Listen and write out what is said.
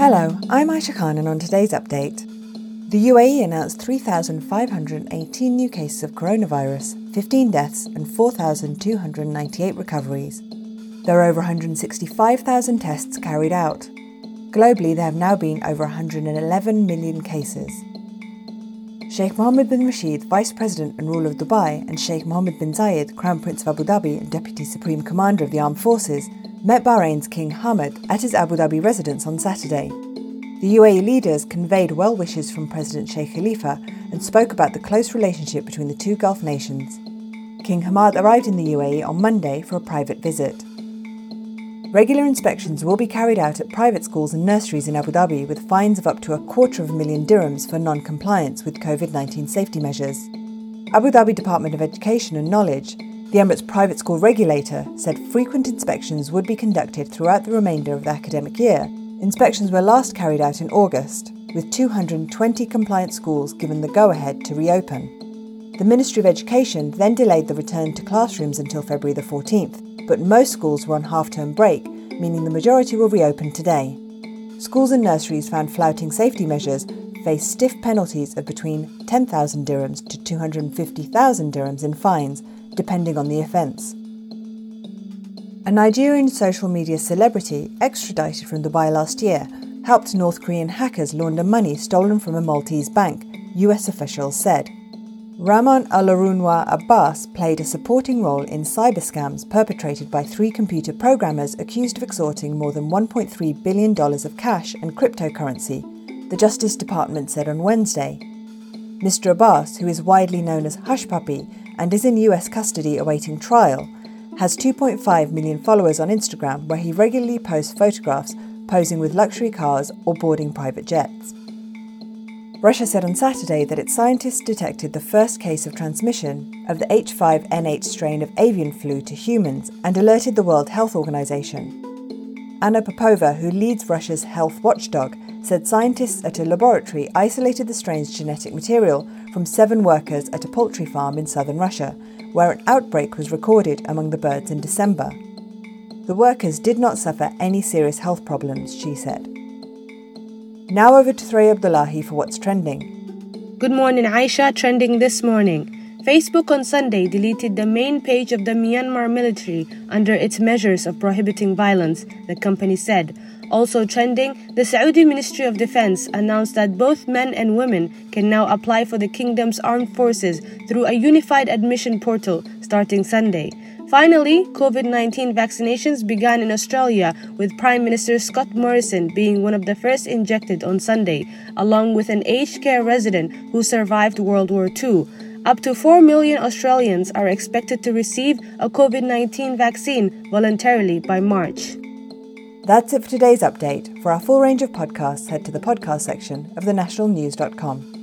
Hello, I'm Aisha Khan, and on today's update, the UAE announced 3,518 new cases of coronavirus, 15 deaths, and 4,298 recoveries. There are over 165,000 tests carried out. Globally, there have now been over 111 million cases. Sheikh Mohammed bin Rashid, Vice President and ruler of Dubai, and Sheikh Mohammed bin Zayed, Crown Prince of Abu Dhabi and Deputy Supreme Commander of the Armed Forces, met Bahrain's King Hamad at his Abu Dhabi residence on Saturday. The UAE leaders conveyed well wishes from President Sheikh Khalifa and spoke about the close relationship between the two Gulf nations. King Hamad arrived in the UAE on Monday for a private visit. Regular inspections will be carried out at private schools and nurseries in Abu Dhabi with fines of up to a quarter of a million dirhams for non compliance with COVID 19 safety measures. Abu Dhabi Department of Education and Knowledge, the Emirates private school regulator, said frequent inspections would be conducted throughout the remainder of the academic year. Inspections were last carried out in August, with 220 compliant schools given the go ahead to reopen. The Ministry of Education then delayed the return to classrooms until February the 14th but most schools were on half term break, meaning the majority will reopen today. Schools and nurseries found flouting safety measures face stiff penalties of between 10,000 dirhams to 250,000 dirhams in fines, depending on the offence. A Nigerian social media celebrity extradited from Dubai last year helped North Korean hackers launder money stolen from a Maltese bank, US officials said. Ramon Olorunwa Abbas played a supporting role in cyber scams perpetrated by three computer programmers accused of extorting more than $1.3 billion of cash and cryptocurrency, the Justice Department said on Wednesday. Mr. Abbas, who is widely known as Hushpuppi and is in US custody awaiting trial, has 2.5 million followers on Instagram where he regularly posts photographs posing with luxury cars or boarding private jets. Russia said on Saturday that its scientists detected the first case of transmission of the H5N8 strain of avian flu to humans and alerted the World Health Organization. Anna Popova, who leads Russia's health watchdog, said scientists at a laboratory isolated the strain's genetic material from seven workers at a poultry farm in southern Russia, where an outbreak was recorded among the birds in December. The workers did not suffer any serious health problems, she said. Now over to Thray Abdullahi for what's trending. Good morning, Aisha. Trending this morning. Facebook on Sunday deleted the main page of the Myanmar military under its measures of prohibiting violence, the company said. Also trending, the Saudi Ministry of Defense announced that both men and women can now apply for the kingdom's armed forces through a unified admission portal starting Sunday. Finally, COVID 19 vaccinations began in Australia, with Prime Minister Scott Morrison being one of the first injected on Sunday, along with an aged care resident who survived World War II. Up to 4 million Australians are expected to receive a COVID 19 vaccine voluntarily by March. That's it for today's update. For our full range of podcasts, head to the podcast section of thenationalnews.com.